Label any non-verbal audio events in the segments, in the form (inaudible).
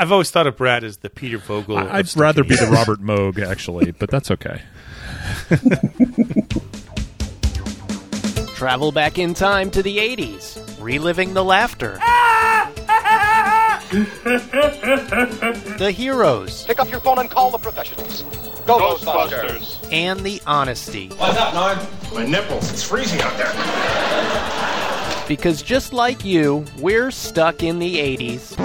I've always thought of Brad as the Peter Vogel. of I'd Stuck rather be the Robert Moog, actually, but that's okay. Travel back in time to the 80s, reliving the laughter. the heroes Pick up your phone and call the professionals. Go Ghostbusters. and the honesty. What's up, Norm? My nipples. It's freezing out there. Because just like you, we're stuck in the 80s.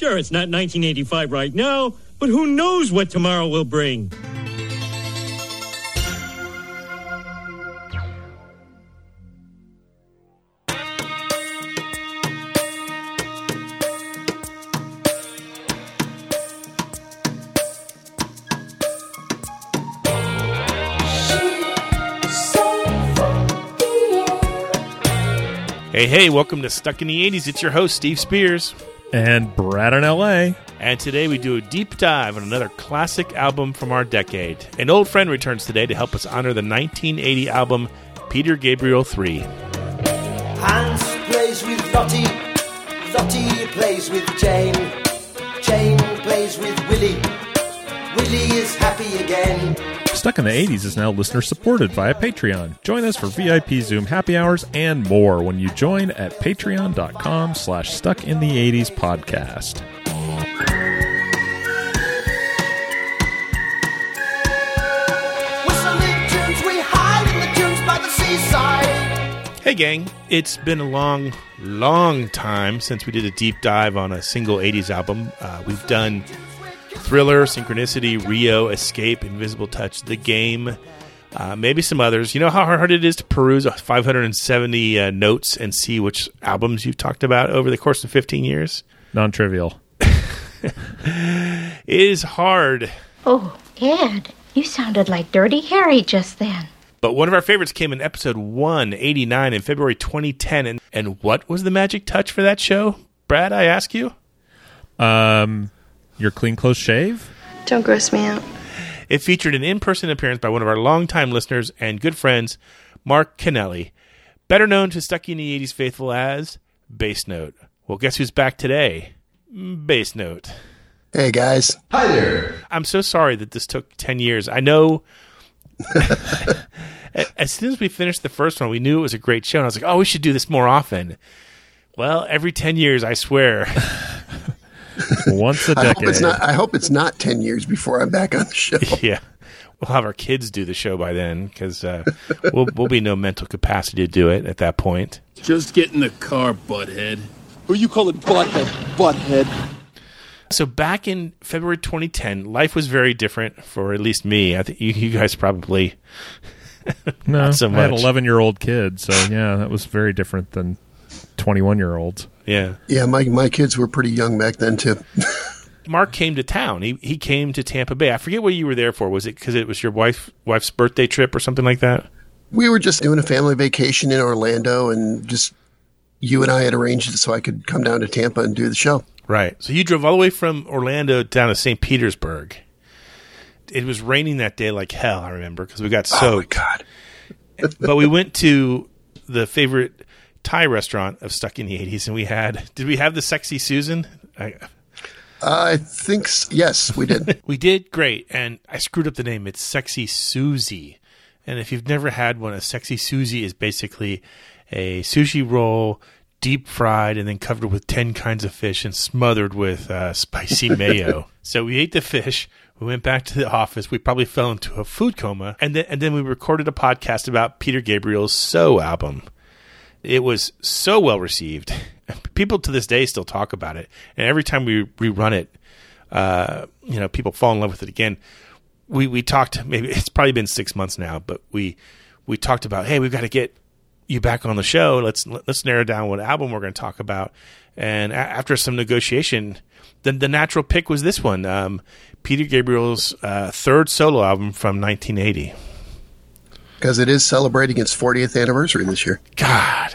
Sure, it's not 1985 right now, but who knows what tomorrow will bring? Hey, hey, welcome to Stuck in the 80s. It's your host, Steve Spears. And Brad in L.A. And today we do a deep dive on another classic album from our decade. An old friend returns today to help us honor the 1980 album Peter Gabriel 3. Hans plays with Lottie. Lottie plays with Jane. Jane plays with Willie. Willie is happy again. Stuck in the 80s is now listener supported via Patreon. Join us for VIP Zoom happy hours and more when you join at patreon.com slash stuck in the 80s podcast. Whistling tunes we hide in the tunes by the seaside. Hey, gang. It's been a long, long time since we did a deep dive on a single 80s album. Uh, we've done Thriller, Synchronicity, Rio, Escape, Invisible Touch, The Game, uh, maybe some others. You know how hard it is to peruse 570 uh, notes and see which albums you've talked about over the course of 15 years? Non trivial. (laughs) It is hard. Oh, Ed, you sounded like Dirty Harry just then. But one of our favorites came in episode 189 in February 2010. And, and what was the magic touch for that show? Brad, I ask you? Um, your clean clothes shave? Don't gross me out. It featured an in person appearance by one of our longtime listeners and good friends, Mark Kennelly, better known to Stuck in the 80s faithful as Bass Note. Well, guess who's back today? Bass Note. Hey guys. Hi there. I'm so sorry that this took 10 years. I know. (laughs) as soon as we finished the first one, we knew it was a great show. And I was like, oh, we should do this more often. Well, every 10 years, I swear. (laughs) Once a I hope decade. it's not. I hope it's not ten years before I'm back on the show. (laughs) yeah. We'll have our kids do the show by then because uh, we'll, we'll be no mental capacity to do it at that point. Just get in the car, butthead. Who you calling butthead? Butthead. So back in February 2010, life was very different for at least me. I think you, you guys probably (laughs) no, not so I had an 11 year old kid, so yeah, that was very different than 21 year olds. Yeah. Yeah, my my kids were pretty young back then too. (laughs) Mark came to town. He he came to Tampa Bay. I forget what you were there for. Was it because it was your wife wife's birthday trip or something like that? we were just doing a family vacation in Orlando, and just you and I had arranged it so I could come down to Tampa and do the show. Right. So you drove all the way from Orlando down to St. Petersburg. It was raining that day like hell. I remember because we got soaked. Oh my god! but we went to the favorite Thai restaurant of Stuck in the 80s, and we had, did we have the Sexy Susan? I, I think yes, we did. (laughs) we did great, and I screwed up the name. It's Sexy Susie. And if you've never had one, a Sexy Susie is basically a sushi roll, deep fried, and then covered with 10 kinds of fish and smothered with uh, spicy (laughs) mayo. So we ate the fish. We went back to the office. We probably fell into a food coma, and then and then we recorded a podcast about Peter Gabriel's "So" album. It was so well received. (laughs) People to this day still talk about it, and every time we rerun it, uh, you know, people fall in love with it again. We we talked maybe (laughs) it's probably been six months now, but we we talked about hey, we've got to get you back on the show. Let's let's narrow down what album we're going to talk about. And a- after some negotiation, the the natural pick was this one, um, Peter Gabriel's uh, third solo album from 1980. Because it is celebrating its 40th anniversary this year. God,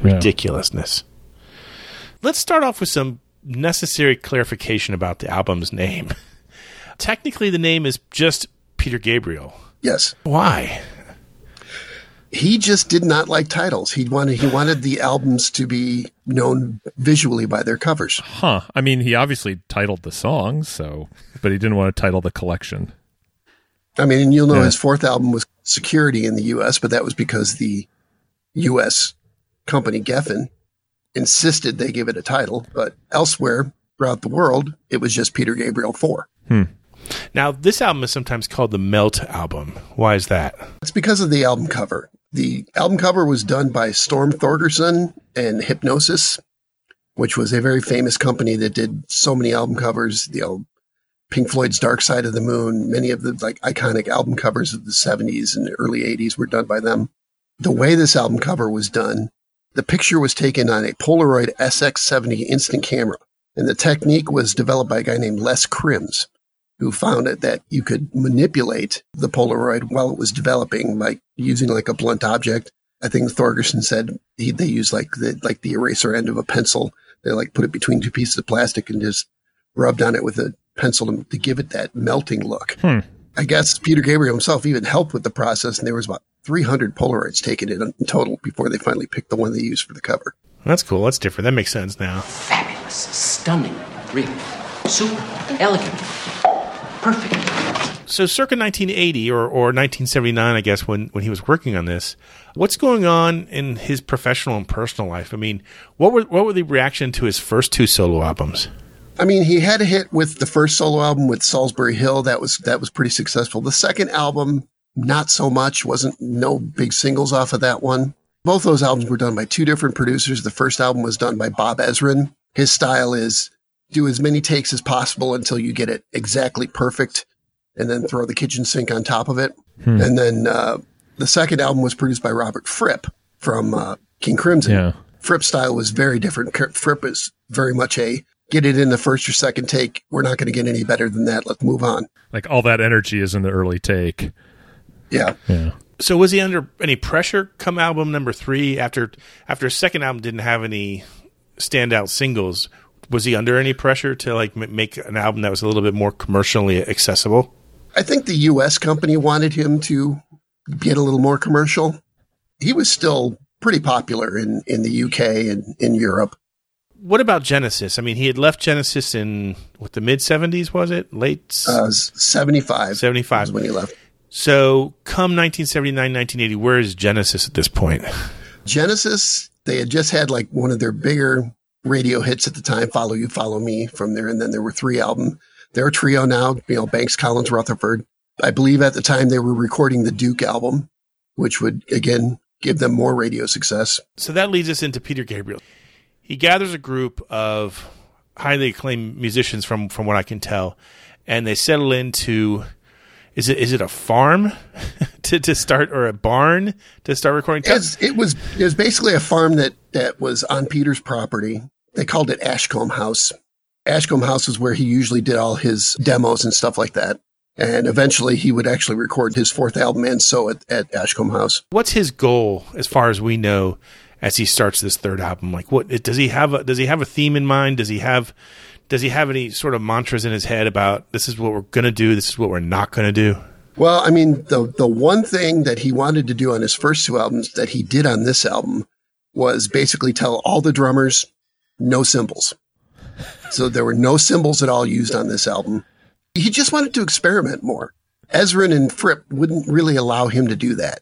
ridiculousness. Let's start off with some necessary clarification about the album's name. (laughs) Technically, the name is just Peter Gabriel. Yes. Why? he just did not like titles. He wanted he wanted the albums to be known visually by their covers. Huh. I mean, he obviously titled the songs, so but he didn't want to title the collection. I mean, and you'll know Yeah. his fourth album was Security in the U.S., but that was because the U.S. company Geffen insisted they give it a title. But elsewhere throughout the world, it was just Peter Gabriel Four. Hmm. Now, this album is sometimes called the Melt album. Why is that? It's because of the album cover. The album cover was done by Storm Thorgerson and Hipgnosis, which was a very famous company that did so many album covers. You know, Pink Floyd's Dark Side of the Moon, many of the like iconic album covers of the 70s and early 80s were done by them. The way this album cover was done, the picture was taken on a Polaroid SX70 instant camera, and the technique was developed by a guy named Les Krims who found it that you could manipulate the Polaroid while it was developing, like using like a blunt object. I think Thorgerson said he, they used like the like the eraser end of a pencil. They like put it between two pieces of plastic and just rubbed on it with a pencil to, to give it that melting look. Hmm. I guess Peter Gabriel himself even helped with the process, and there was about 300 Polaroids taken in, in total before they finally picked the one they used for the cover. That's cool. That's different. That makes sense now. Fabulous, stunning, really, super, elegant, perfect. So, circa 1980 or, or 1979, I guess, when, when he was working on this, what's going on in his professional and personal life? I mean, what were what were the reaction to his first two solo albums? I mean, he had a hit with the first solo album with Solsbury Hill. That was that was pretty successful. The second album, not so much. wasn't no big singles off of that one. Both those albums were done by two different producers. The first album was done by Bob Ezrin. His style is do as many takes as possible until you get it exactly perfect, and then throw the kitchen sink on top of it. And then uh, the second album was produced by Robert Fripp from uh, King Crimson. Yeah. Fripp's style was very different. Fripp is very much a get it in the first or second take. We're not going to get any better than that. Let's move on. Like all that energy is in the early take. Yeah. Yeah. So, was he under any pressure come album number three after after his second album didn't have any standout singles? Was he under any pressure to like make an album that was a little bit more commercially accessible? I think the U.S. company wanted him to get a little more commercial. He was still pretty popular in, in the UK and in Europe. What about Genesis? I mean, he had left Genesis in what the mid '70s was it? Late Uh, 75 75 when he left. So, come 1979, 1980, where is Genesis at this point? Genesis, they had just had like one of their bigger radio hits at the time, Follow You, Follow Me from there. And then there were three album. They're a trio now, you know, Banks, Collins, Rutherford. I believe at the time they were recording the Duke album, which would again give them more radio success. So that leads us into Peter Gabriel. He gathers a group of highly acclaimed musicians from from what I can tell, and they settle into is it is it a farm (laughs) to to start or a barn to start recording? It's, it was it was basically a farm that that was on Peter's property. They called it Ashcombe House. Ashcombe House is where he usually did all his demos and stuff like that. And eventually he would actually record his fourth album and so at, at Ashcombe House. What's his goal as far as we know as he starts this third album? Like what does he have a, does he have a theme in mind? Does he have does he have any sort of mantras in his head about this is what we're going to do, this is what we're not going to do? Well, I mean, the the one thing that he wanted to do on his first two albums that he did on this album was basically tell all the drummers no cymbals. So there were no cymbals at all used on this album. He just wanted to experiment more. Ezrin and Fripp wouldn't really allow him to do that.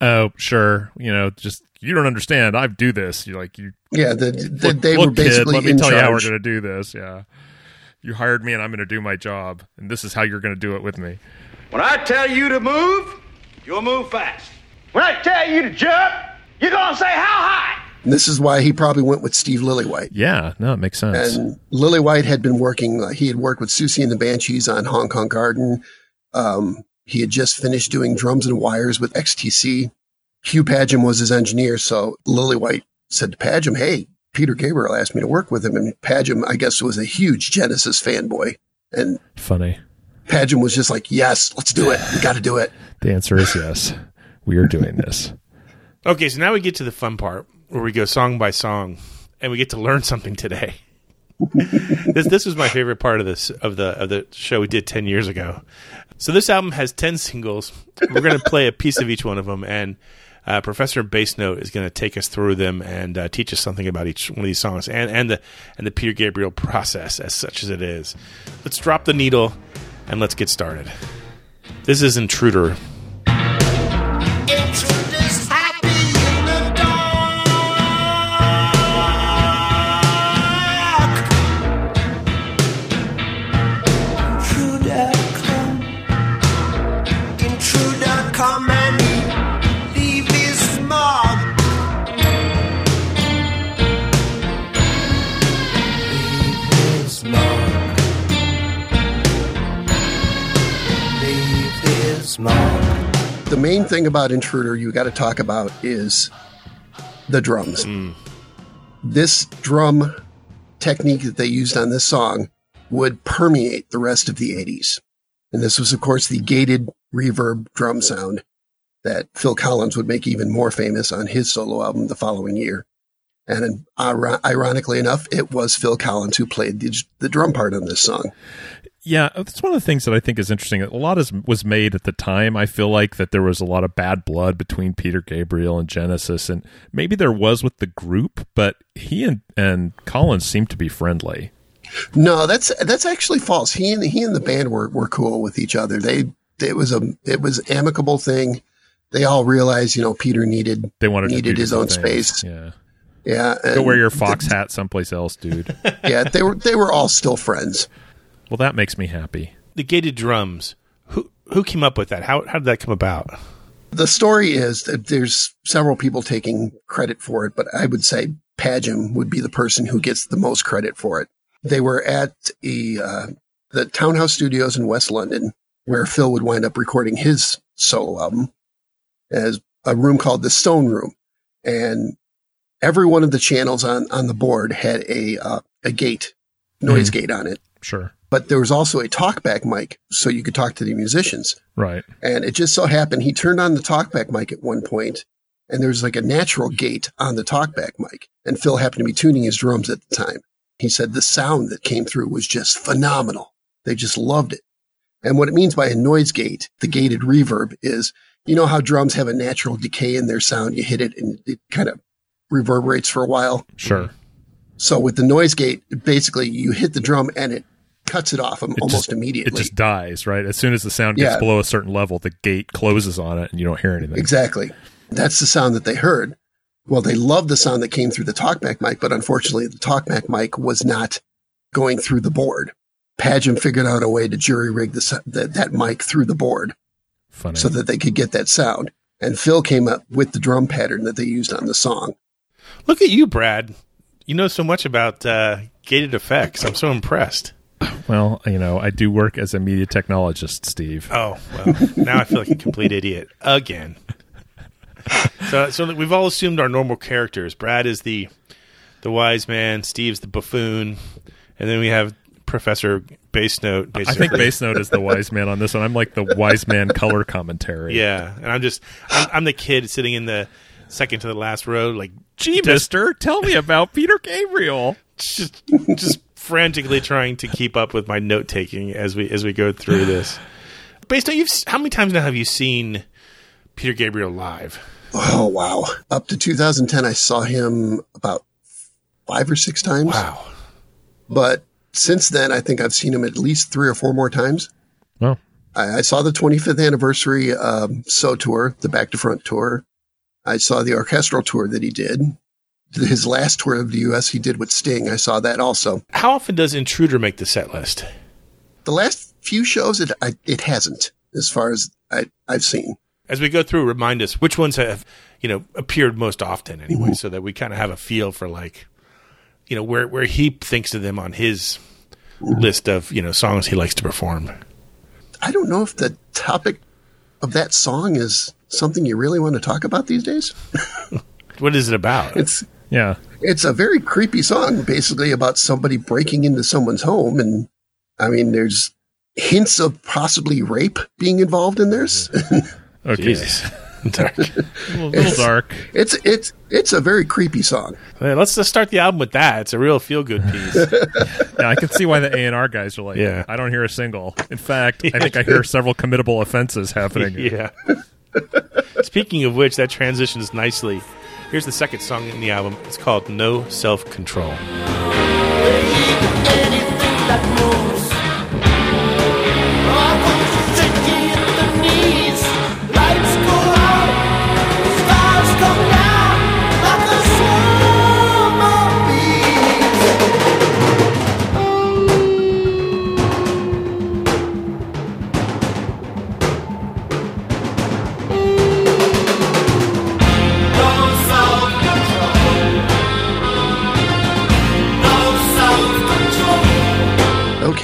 Oh, sure. You know, just you don't understand. I do this. You're like you. Yeah, the, the, Look, they look, were basically kid, let me in tell you how we're going to do this. Yeah, you hired me, and I'm going to do my job, and this is how you're going to do it with me. When I tell you to move, you'll move fast. When I tell you to jump, you're gonna say how high. And this is why he probably went with Steve Lillywhite. Yeah, no, it makes sense. And Lillywhite had been working, uh, he had worked with Siouxsie and the Banshees on Hong Kong Garden. Um, he had just finished doing drums and wires with XTC. Hugh Padgham was his engineer. So Lillywhite said to Padgham, Hey, Peter Gabriel asked me to work with him. And Padgham, I guess, was a huge Genesis fanboy. And Funny. Padgham was just like, Yes, let's do it. We got to do it. The answer is yes. We are doing this. Okay, so now we get to the fun part where we go song by song and we get to learn something today. (laughs) this this was my favorite part of this of the of the show we did 10 years ago. So this album has 10 singles. We're going to play a piece of each one of them and Uh, Professor Bass Note is going to take us through them and uh, teach us something about each one of these songs and, and the and the Peter Gabriel (laughs) process as such as it is. Let's drop the needle and let's get started. This is Intruder. Intruder, The main thing about Intruder you got to talk about is the drums. Mm. This drum technique that they used on this song would permeate the rest of the 80s. And this was, of course, the gated reverb drum sound that Phil Collins would make even more famous on his solo album the following year. And ironically enough, it was Phil Collins who played the, the drum part on this song. Yeah, that's one of the things that I think is interesting. A lot is, was made at the time. I feel like that there was a lot of bad blood between Peter Gabriel and Genesis, and maybe there was with the group, but he and, and Collins seemed to be friendly. No, that's that's actually false. He and he and the band were were cool with each other. They it was a it was amicable thing. They all realized, you know, Peter needed They wanted needed his own things. space. Yeah, Yeah, go wear your fox hat someplace else, dude. (laughs) yeah, they were they were all still friends. Well, that makes me happy. The gated drums. Who who came up with that? How how did that come about? The story is that there's several people taking credit for it, but I would say Padgham would be the person who gets the most credit for it. They were at a, uh, the Townhouse Studios in West London, where Phil would wind up recording his solo album, as a room called the Stone Room, and every one of the channels on on the board had a uh, a gate, noise gate on it. Sure, But there was also a talkback mic, so you could talk to the musicians. right. And it just so happened he turned on the talkback mic at one point, and there was like a natural gate on the talkback mic. And Phil happened to be tuning his drums at the time. He said the sound that came through was just phenomenal. They just loved it. And what it means by a noise gate, the gated reverb, is you know how drums have a natural decay in their sound. You hit it and it kind of reverberates for a while. Sure. So with the noise gate, basically you hit the drum and it cuts it off It almost just- immediately. It just dies, right? As soon as the sound gets Yeah. below a certain level, the gate closes on it and you don't hear anything. Exactly. That's the sound that they heard. Well, they loved the sound that came through the talkback mic, but unfortunately, the talkback mic was not going through the board. Padgham figured out a way to jury rig the, s- that, that mic through the board Funny. so that they could get that sound. And Phil came up with the drum pattern that they used on the song. Look at you, Brad. You know so much about uh, gated effects. I'm so impressed. Well, you know, I do work as a media technologist, Steve. Oh, well, now I feel like a complete idiot again. So, so we've all assumed our normal characters. Brad is the the wise man. Steve's the buffoon, and then we have Professor Bass Note. I think Bass Note is the wise man on this one. I'm like the wise man color commentary. Yeah, and I'm just I'm, I'm the kid sitting in the second to the last row, like Gee, mister, tell me about Peter Gabriel. (laughs) just just frantically trying to keep up with my note taking as we as we go through this. Based on you've how many times now have you seen Peter Gabriel live? Oh, wow. Up to 2010, I saw him about five or six times. Wow. But since then, I think I've seen him at least three or four more times. Well, I, I saw the 25th anniversary um, So tour, the Back to Front tour. I saw the orchestral tour that he did. His last tour of the U.S. he did with Sting. I saw that also. How often does Intruder make the set list? The last few shows, it I, it hasn't, as far as I, I've seen. As we go through, remind us which ones have you know appeared most often anyway, mm-hmm. so that we kind of have a feel for like you know where where he thinks of them on his mm-hmm. list of you know songs he likes to perform. I don't know if the topic of that song is something you really want to talk about these days. (laughs) What is it about? It's yeah. it's a very creepy song, basically about somebody breaking into someone's home, and I mean, there's hints of possibly rape being involved in this. Mm-hmm. (laughs) Oh, okay. Jesus. (laughs) Dark. (laughs) A little, little dark. it's it's it's a very creepy song. Hey, let's just start the album with that. It's a real feel good piece. Yeah, I can see why the A and R guys are like, Yeah. I don't hear a single. In fact, I think I hear several committable offenses happening. yeah. Speaking of which, that transitions nicely. Here's the second song in the album. It's called No Self Control.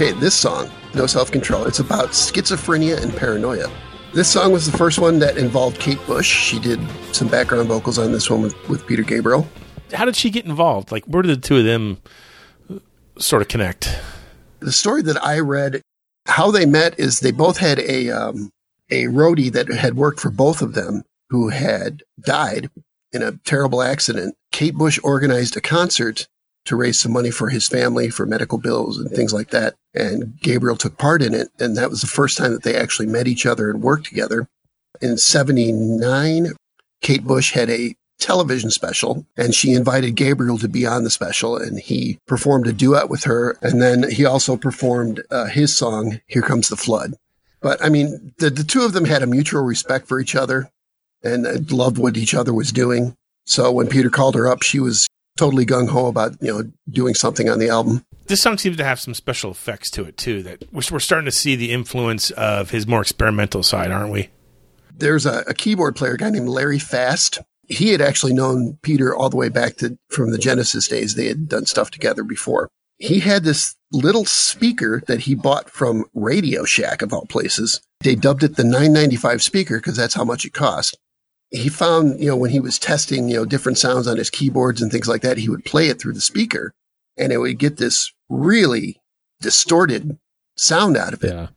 Okay, this song, No Self Control, it's about schizophrenia and paranoia. This song was the first one that involved Kate Bush. She did some background vocals on this one with, with Peter Gabriel. How did she get involved? Like, where did the two of them sort of connect? The story that I read, how they met is they both had a um, a roadie that had worked for both of them who had died in a terrible accident. Kate Bush organized a concert to raise some money for his family for medical bills and things like that. And Gabriel took part in it. And that was the first time that they actually met each other and worked together. In 79, Kate Bush had a television special and she invited Gabriel to be on the special and he performed a duet with her. And then he also performed uh, his song, Here Comes the Flood. But I mean, the, the two of them had a mutual respect for each other and loved what each other was doing. So when Peter called her up, she was totally gung ho about you know doing something on the album. This song seems to have some special effects to it too. That we're, we're starting to see the influence of his more experimental side, aren't we? There's a, a keyboard player, a guy named Larry Fast. He had actually known Peter all the way back to from the Genesis days. They had done stuff together before. He had this little speaker that he bought from Radio Shack of all places. They dubbed it the 995 speaker because that's how much it cost he found, you know, when he was testing, you know, different sounds on his keyboards and things like that, he would play it through the speaker and it would get this really distorted sound out of it. Yeah.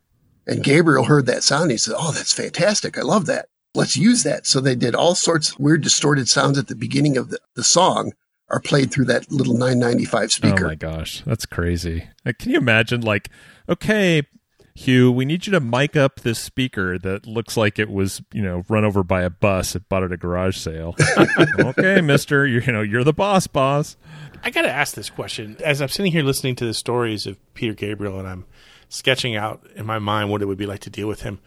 And Gabriel heard that sound. he said, Oh, that's fantastic. I love that. Let's use that. So they did all sorts of weird distorted sounds at the beginning of the, the song are played through that little 995 speaker. Oh my gosh. That's crazy. Uh, can you imagine like, okay, Hugh, we need you to mic up this speaker that looks like it was, you know, run over by a bus and bought at a garage sale. (laughs) okay, mister, you're, you know, you're the boss, boss. I got to ask this question. As I'm sitting here listening to the stories of Peter Gabriel and I'm sketching out in my mind what it would be like to deal with him,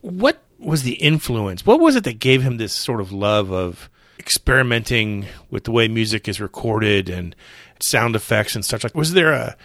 what was the influence? What was it that gave him this sort of love of experimenting with the way music is recorded and sound effects and such like was there a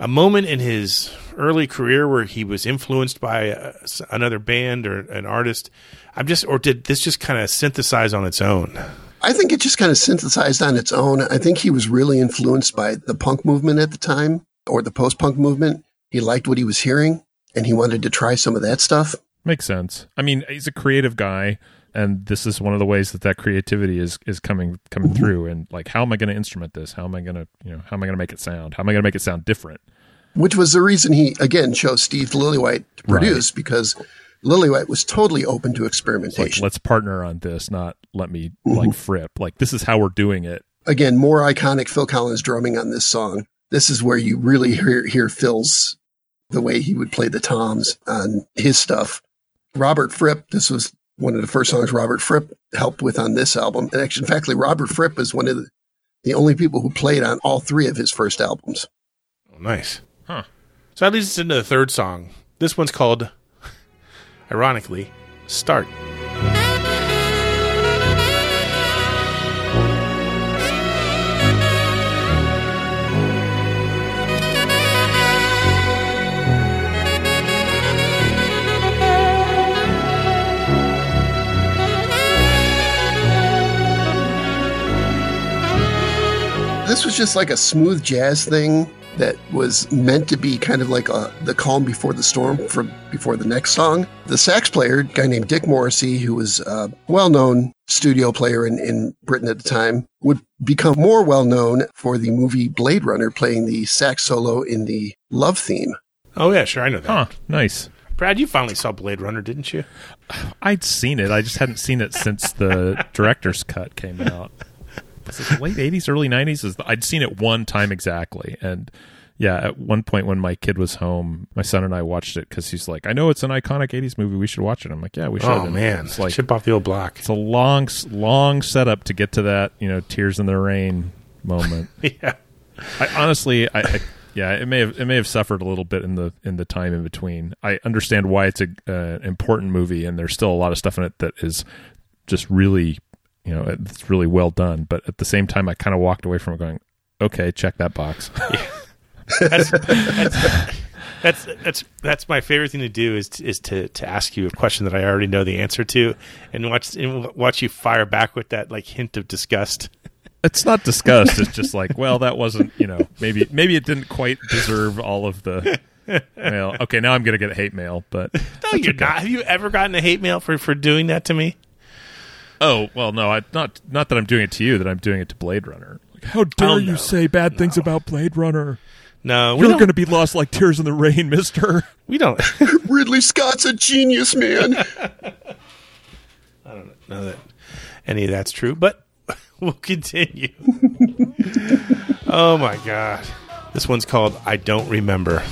a moment in his early career where he was influenced by uh, a, another band or an artist? I'm just, or did this just kind of synthesize on its own? I think it just kind of synthesized on its own. I think he was really influenced by the punk movement at the time or the post punk movement. He liked what he was hearing and he wanted to try some of that stuff. Makes sense. I mean, he's a creative guy and this is one of the ways that that creativity is is coming coming through and like how am i going to instrument this how am i going to you know how am i going to make it sound how am i going to make it sound different which was the reason he again chose Steve Lillywhite to produce right. because Lillywhite was totally open to experimentation. Like, let's partner on this, not let me mm-hmm. like fripp. Like this is how we're doing it. Again, more iconic Phil Collins drumming on this song. This is where you really hear, hear Phil's the way he would play the toms on his stuff. Robert Fripp, this was one of the first songs Robert Fripp helped with on this album. And actually, in fact, Robert Fripp is one of the, the only people who played on all three of his first albums. Oh, nice. Huh. So that leads us into the third song. This one's called, (laughs) ironically, Start. This was just like a smooth jazz thing that was meant to be kind of like a, the calm before the storm for before the next song. The sax player, guy named Dick Morrissey, who was a well-known studio player in, in Britain at the time, would become more well-known for the movie Blade Runner, playing the sax solo in the love theme. Oh yeah, sure, I know that. Huh, nice. Brad, you finally saw Blade Runner, didn't you? I'd seen it. I just hadn't seen it since the (laughs) director's cut came out. Was it late '80s, early '90s? I'd seen it one time exactly, and Yeah, at one point when my kid was home, my son and I watched it because he's like, "I know it's an iconic '80s movie. We should watch it." I'm like, "Yeah, we should." Oh And man, it's like chip off the old block. it's a long, long setup to get to that, you know, tears in the rain moment. (laughs) yeah. I honestly, I, I yeah, it may have it may have suffered a little bit in the in the time in between. I understand why it's a uh, important movie, and there's still a lot of stuff in it that is just really, you know, it's really well done. But at the same time, I kind of walked away from it going, okay, check that box. (laughs) that's, that's, that's that's that's my favorite thing to do is to, is to to ask you a question that I already know the answer to, and watch and watch you fire back with that like hint of disgust. it's not disgust. It's just like, well, that wasn't, you know, maybe maybe it didn't quite deserve all of the. Well, okay, now I'm gonna get hate mail, but No, you're not. Have you ever gotten a hate mail for for doing that to me? Oh well, no, I, not not that I'm doing it to you, that I'm doing it to Blade Runner. Like, how dare Oh, you no. say bad things about Blade Runner? No, You're going to be lost like tears in the rain, Mister. we don't. (laughs) Ridley Scott's a genius, man. (laughs) I don't know that any of that's true, but (laughs) we'll continue. oh my god, this one's called "I Don't Remember."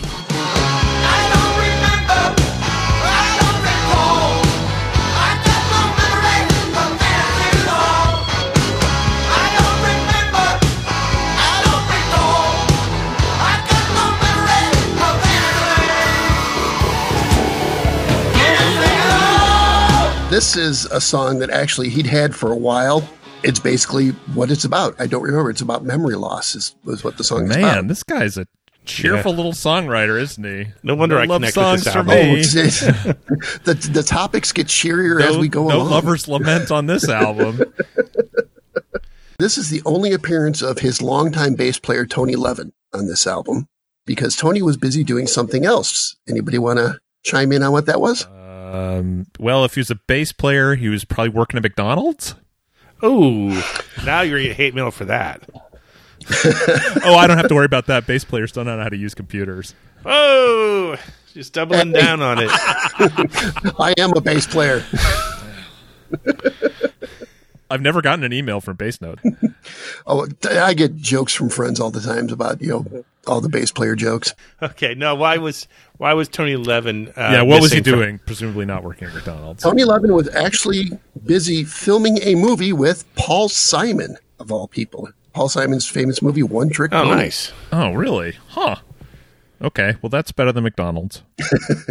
This is a song that actually he'd had for a while. It's basically what it's about. I don't remember. It's about memory loss. Is, is what the song is Man, about. this guy's a cheerful little songwriter, isn't he? No wonder I love connect with songs this for album. me. Oh, it's, it's, (laughs) the the topics get cheerier as we go along. no along. lovers lament on this album. (laughs) This is the only appearance of his longtime bass player Tony Levin on this album because Tony was busy doing something else. Anybody want to chime in on what that was? Uh, Um, well, if he was a bass player, he was probably working at McDonald's. Oh, now you're gonna hate mail for that. (laughs) oh, I don't have to worry about that. Bass players don't know how to use computers. Oh, just doubling down on it. (laughs) I am a bass player. (laughs) I've never gotten an email from Bass Note. (laughs) Oh, I get jokes from friends all the times about you know all the bass player jokes. Okay, no. Why was why was Tony Levin? Uh, yeah, what was he missing from- doing? Presumably not working at McDonald's. Tony Levin was actually busy filming a movie with Paul Simon of all people. Paul Simon's famous movie One Trick Oh, Pony. nice. Oh, really? Huh. Okay, well that's better than McDonald's. (laughs)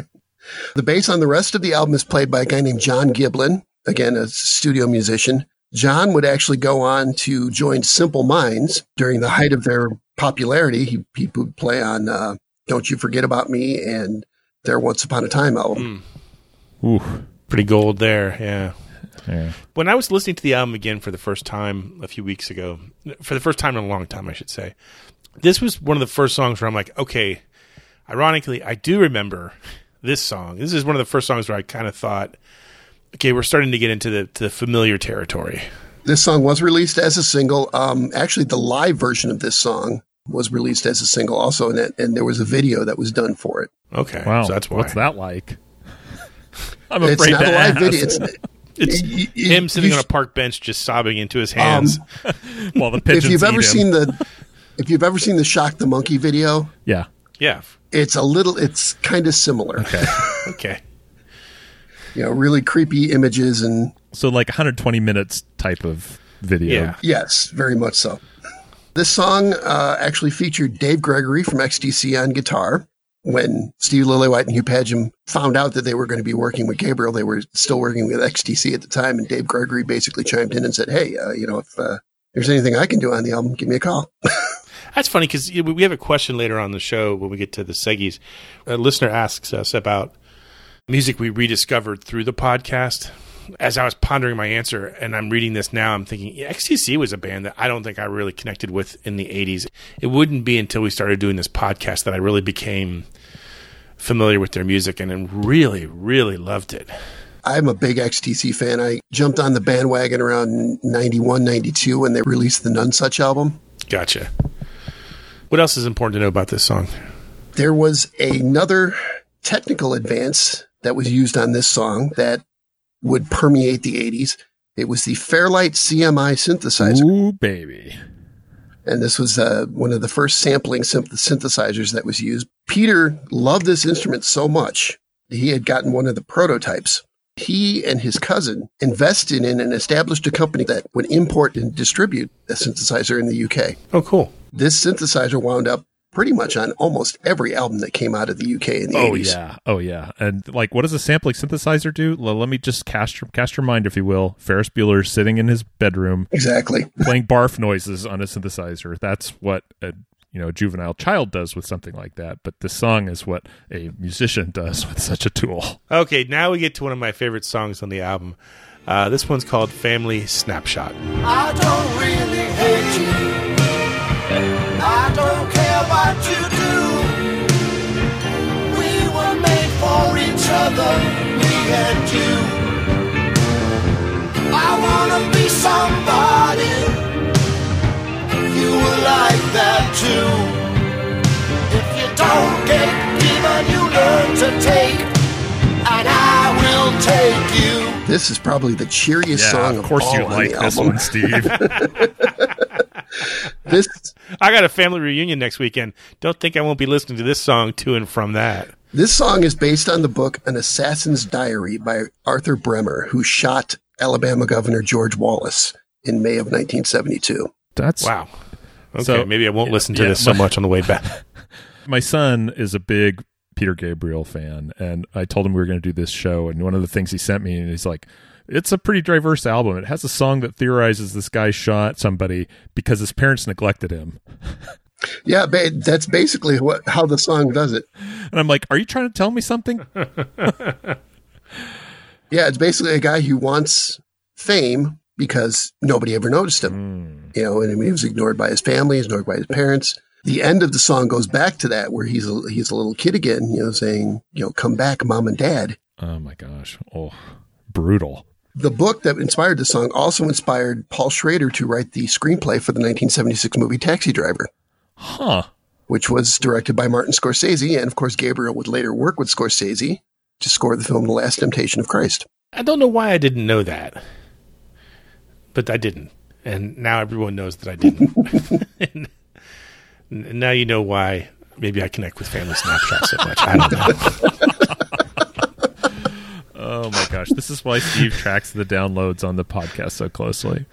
The bass on the rest of the album is played by a guy named John Giblin, again, a studio musician. John would actually go on to join Simple Minds during the height of their popularity. He, he would play on uh, Don't You Forget About Me and their Once Upon a Time album. Ooh. Pretty gold there. Yeah. Yeah. When I was listening to the album again for the first time a few weeks ago, for the first time in a long time, I should say, this was one of the first songs where I'm like, okay, ironically, I do remember this song. This is one of the first songs where I kind of thought, okay, we're starting to get into the, to the familiar territory. This song was released as a single. Um, actually, the live version of this song was released as a single also, and, it, and there was a video that was done for it. Okay. Wow. So that's why. What's that like? (laughs) I'm It's afraid not to a live ask. video. It's, (laughs) It's y- y- him sitting you on a park bench just sobbing into his hands. (laughs) While the pigeons. if you've ever him. seen the if you've ever seen the Shock the Monkey video, yeah. yeah. it's a little it's kind of similar. Okay. Okay. You know, really creepy images and so like 120 minutes type of video. Yeah. yes, very much so. This song uh, actually featured Dave Gregory from XTC on guitar. When Steve Lillywhite and Hugh Padgham found out that they were going to be working with Gabriel, they were still working with XTC at the time, and Dave Gregory basically chimed in and said, "Hey, uh, you know, if uh, there's anything I can do on the album, give me a call." (laughs) That's funny because we have a question later on the show when we get to the Seggies. A listener asks us about music we rediscovered through the podcast. As I was pondering my answer, and I'm reading this now, I'm thinking yeah, XTC was a band that I don't think I really connected with in the 80s. It wouldn't be until we started doing this podcast that I really became familiar with their music and really, really loved it. I'm a big XTC fan. I jumped on the bandwagon around 91, 92 when they released the Nonsuch album. Gotcha. What else is important to know about this song? There was another technical advance that was used on this song that would permeate the 80s. It was the Fairlight CMI synthesizer. Ooh, baby. And this was uh, one of the first sampling synth- synthesizers that was used. Peter loved this instrument so much, he had gotten one of the prototypes. He and his cousin invested in and established a company that would import and distribute a synthesizer in the UK. Oh, cool. This synthesizer wound up pretty much on almost every album that came out of the UK in the Oh 80s. yeah, oh yeah, and like, what does a sampling synthesizer do? L- let me just cast your cast your mind, if you will. Ferris Bueller sitting in his bedroom, Exactly. (laughs) playing barf noises on a synthesizer. That's what a you know juvenile child does with something like that. But this song is what a musician does with such a tool. Okay, now we get to one of my favorite songs on the album. Uh, this one's called Family Snapshot. Each other, me and you. I wanna be somebody. You were like that too. If you don't get given, you learn to take, and I will take you. This is probably the cheeriest song of course all you on like the this album. one, Steve. (laughs) (laughs) This I got a family reunion next weekend. Don't think I won't be listening to this song to and from that. This song is based on the book An Assassin's Diary by Arthur Bremer, who shot Alabama Governor George Wallace in May of 1972. That's Wow. Okay, So- maybe I won't listen to yeah, this so my- much on the way back. (laughs) my son is a big Peter Gabriel fan, and I told him we were going to do this show. And one of the things he sent me, and he's like, "It's a pretty diverse album. It has a song that theorizes this guy shot somebody because his parents neglected him." (laughs) Yeah, ba- that's basically what how the song does it. And I'm like, "Are you trying to tell me something?" (laughs) Yeah, it's basically a guy who wants fame because nobody ever noticed him. Hmm. You know, and I mean, he was ignored by his family, he's ignored by his parents. The end of the song goes back to that, where he's a, he's a little kid again, you know, saying, you know, come back, mom and dad. oh my gosh! Oh, brutal. The book that inspired the song also inspired Paul Schrader to write the screenplay for the 1976 movie Taxi Driver, Huh? which was directed by Martin Scorsese. And of course, Gabriel would later work with Scorsese to score the film The Last Temptation of Christ. I don't know why I didn't know that, but I didn't, and now everyone knows that I didn't. and, (laughs) and (laughs) now you know why. Maybe I connect with Family Snapshot so much. I don't know. (laughs) Oh my gosh! This is why Steve tracks the downloads on the podcast so closely.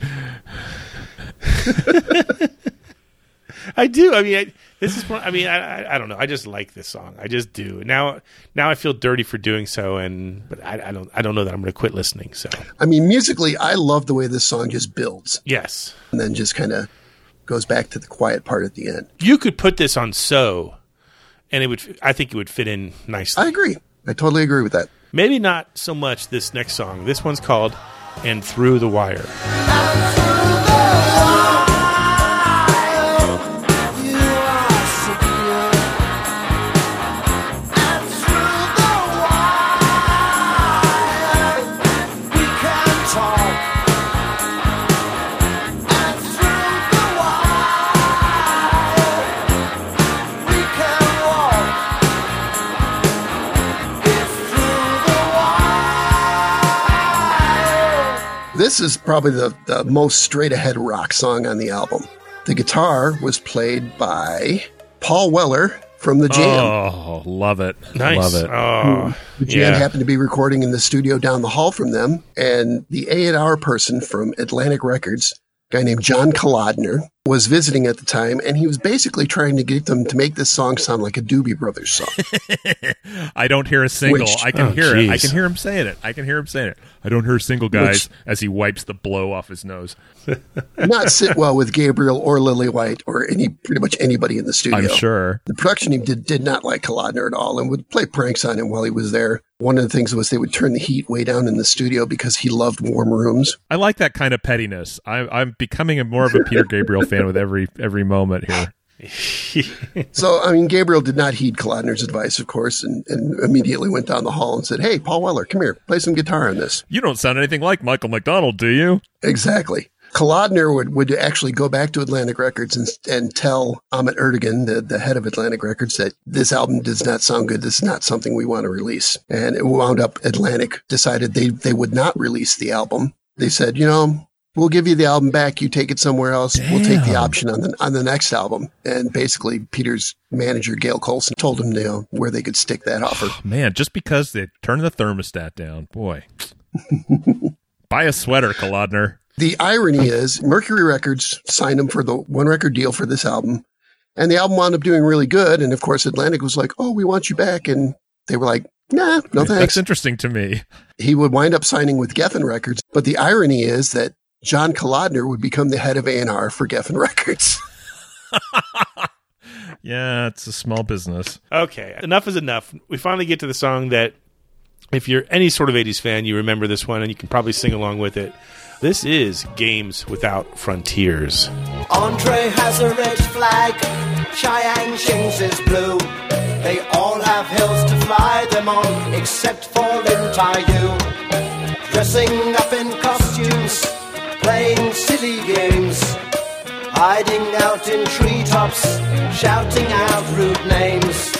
I do. I mean, I, this is. One, I mean, I, I I don't know. I just like this song. I just do. Now, now I feel dirty for doing so, and but I, I don't. I don't know that I'm going to quit listening. So I mean, musically, I love the way this song just builds yes, and then just kind of goes back to the quiet part at the end. you could put this on so, and it would. I think it would fit in nicely. I agree. I totally agree with that. Maybe not so much this next song. This one's called "And Through the Wire." This is probably the, the most straight ahead rock song on the album. The guitar was played by Paul Weller from The Jam. Oh, love it! Nice. Love it. Oh, The Jam yeah. happened to be recording in the studio down the hall from them, and the A&R person from Atlantic Records, a guy named John Kalodner, was visiting at the time, and he was basically trying to get them to make this song sound like a Doobie Brothers song. (laughs) I don't hear a single. Which- I can Oh, hear it. I can hear him saying it. I can hear him saying it. I don't hear a single guys as he wipes the blow off his nose. (laughs) Not sit well with Gabriel or Lillywhite or any pretty much anybody in the studio. I'm sure. The production team did, did not like Kalodner at all and would play pranks on him while he was there. One of the things was they would turn the heat way down in the studio because he loved warm rooms. I like that kind of pettiness. I, I'm becoming a more of a Peter Gabriel (laughs) fan with every every moment here. (laughs) So, I mean, Gabriel did not heed Kalodner's advice, of course, and, and immediately went down the hall and said, Hey, Paul Weller, come here, play some guitar on this. You don't sound anything like Michael McDonald, do you? Exactly. Kalodner would, would actually go back to Atlantic Records and, and tell Ahmet Ertegun, the, the head of Atlantic Records, that this album does not sound good. This is not something we want to release. And it wound up Atlantic decided they, they would not release the album. They said, you know, we'll give you the album back. You take it somewhere else. We'll take the option on the on the next album. And basically, Peter's manager Gail Colson told him you know, where they could stick that offer. (sighs) Man, just because they turned the thermostat down, boy. (laughs) Buy a sweater, Kalodner. The irony is, Mercury Records signed him for the one record deal for this album, and the album wound up doing really good. And of course, Atlantic was like, "Oh, we want you back," and they were like, "Nah, no thanks. That's interesting to me. He would wind up signing with Geffen Records, but the irony is that John Kalodner would become the head of A&R for Geffen Records. (laughs) Yeah, it's a small business. Okay, enough is enough. We finally get to the song that, if you're any sort of 80s fan, you remember this one and you can probably sing along with it. This is Games Without Frontiers. Andre has a red flag, Chiang Ching's is blue. They all have hills to fly them on, except for Lin Tai Yu. Dressing up in costumes, playing silly games, hiding out in treetops, shouting out rude names.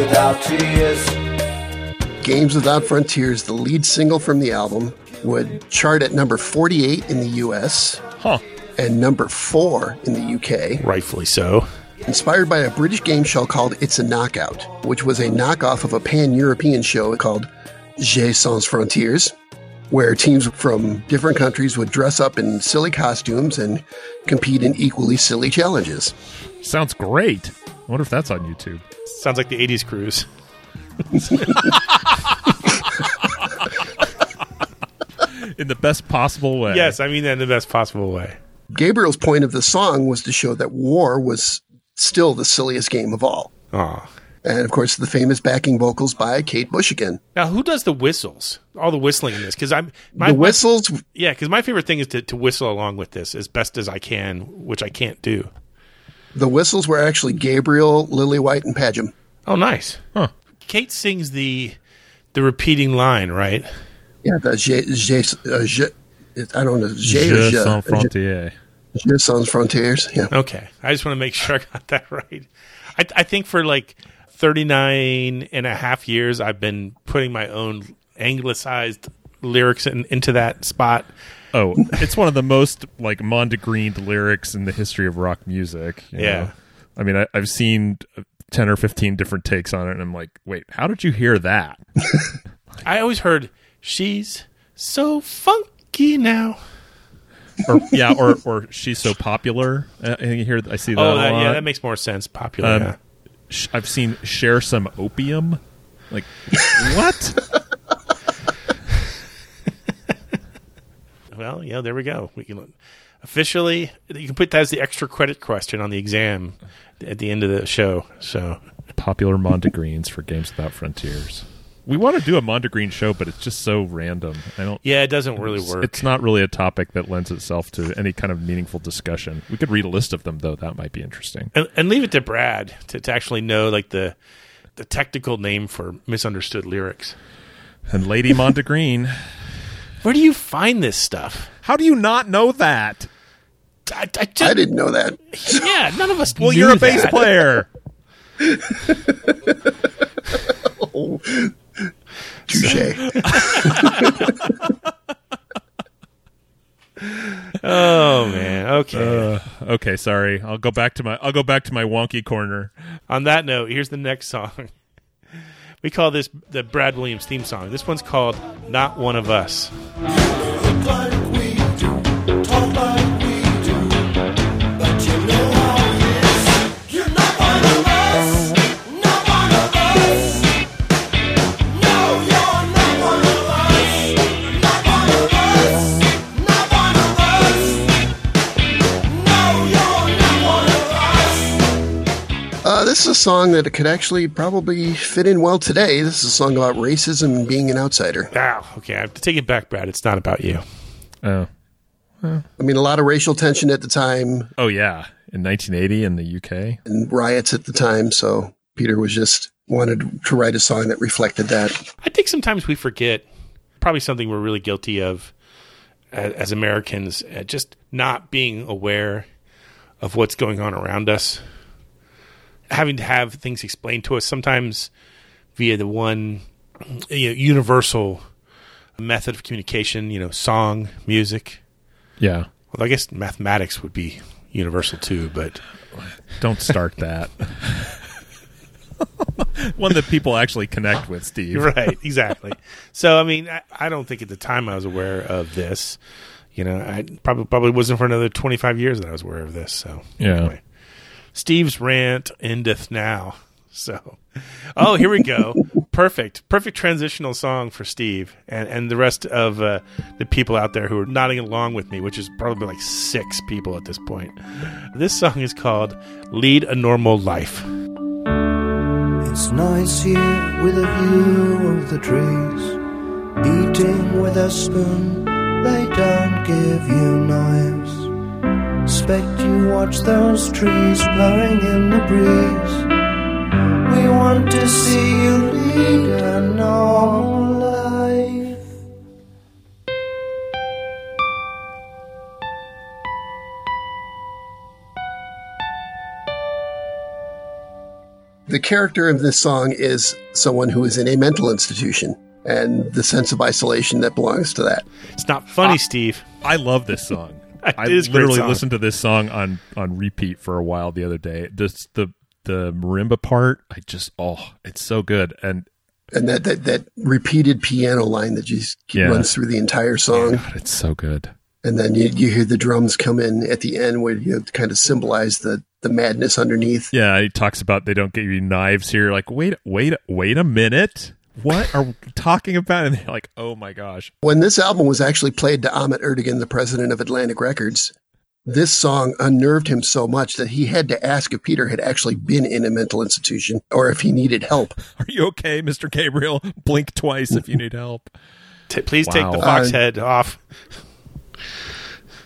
Without tears. Games Without Frontiers, the lead single from the album, would chart at number 48 in the US Huh. and number 4 in the UK. Rightfully so. Inspired by a British game show called It's a Knockout, which was a knockoff of a pan European show called Jeux Sans Frontières, where teams from different countries would dress up in silly costumes and compete in equally silly challenges. Sounds great. I wonder if that's on YouTube. Sounds like the 80s cruise. (laughs) In the best possible way. Yes, I mean that in the best possible way. Gabriel's point of the song was to show that war was still the silliest game of all. Aw. And of course, the famous backing vocals by Kate Bush again. Now, who does the whistles? All the whistling in this? Because I'm my, the my- whistles, yeah, because my favorite thing is to, to whistle along with this as best as I can, which I can't do. The whistles were actually Gabriel, Lillywhite, and Padgham. Oh, nice. Huh. Kate sings the the repeating line, right? Yeah, the J, J, uh, J, I don't know, J or Jeux J, sans frontières. J Sans Frontiers. Yeah. Okay. I just want to make (laughs) sure I got that right. I, I think for like 39 and a half years, I've been putting my own anglicized lyrics in, into that spot. Oh, it's one of the most like mondegreened lyrics in the history of rock music. you Yeah. know? I mean, I, I've seen ten or fifteen different takes on it, and I'm like, wait, how did you hear that? (laughs) I always heard, she's so funky now. or yeah, or or she's so popular. Uh, and you hear, I see that. Oh, that, yeah, that makes more sense. Popular. Um, yeah. sh- I've seen share some opium. Like (laughs) what? Well, yeah, there we go. We can officially you can put that as the extra credit question on the exam at the end of the show. So Popular Mondegreens for Games Without Frontiers. We want to do a Mondegreen show, but it's just so random. I don't. yeah, it doesn't really work. It's not really a topic that lends itself to any kind of meaningful discussion. We could read a list of them, though. That might be interesting. and, and leave it to Brad to, to actually know like the the technical name for misunderstood lyrics. And Lady Mondegreen. Where do you find this stuff? How do you not know that? I, I, just, I didn't know that. Yeah, none of us. Well, knew you're a bass that. player. (laughs) Touche. (laughs) Oh man. Okay. Uh, okay, sorry. I'll go back to my. I'll go back to my wonky corner. On that note, here's the next song. We call this the Brad Williams theme song. This one's called "Not One of Us." This is a song that could actually probably fit in well today. This is a song about racism and being an outsider. Ah, okay. I have to take it back, Brad. It's not about you. Oh, I mean, a lot of racial tension at the time Oh yeah, in 1980 in the UK. and riots at the time. So Peter was just wanted to write a song that reflected that. I think sometimes we forget, probably something we're really guilty of as, as Americans, uh, just not being aware of what's going on around us. Having to have things explained to us sometimes via the one you know, universal method of communication, you know, song, music. Yeah. Well, I guess mathematics would be universal too, but Don't start that. (laughs) One that people actually connect with, Steve. (laughs) right, exactly. so, I mean, I, I don't think at the time I was aware of this. You know, I probably probably wasn't for another twenty five years that I was aware of this. So, Yeah. Steve's rant endeth now. So, oh, here we go. (laughs) Perfect, perfect transitional song for Steve and and the rest of uh, the people out there who are nodding along with me, which is probably like six people at this point. This song is called "Lead a Normal Life." It's nice here with a view of the trees. Eating with a spoon, they don't give you knives. Expect you watch those trees blowing in the breeze. We want to see you lead a normal life. The character of this song is someone who is in a mental institution and the sense of isolation that belongs to that. It's not funny, Steve. I love this song. (laughs) It I is literally listened to this song on on repeat for a while the other day. This the the marimba part, I just oh, it's so good. And And that, that, that repeated piano line that just Yeah. runs through the entire song. God, it's so good. And then you, you hear the drums come in at the end where you kind of symbolize the, the madness underneath. Yeah, he talks about they don't give you knives here. Like, wait, wait, wait a minute. What are we talking about? And they're like, oh my gosh. When this album was actually played to Ahmet Ertegun, the president of Atlantic Records, this song unnerved him so much that he had to ask if Peter had actually been in a mental institution or if he needed help. Are you okay, Mr. Gabriel? Blink twice if you need help. T- please take the fox Uh, head off.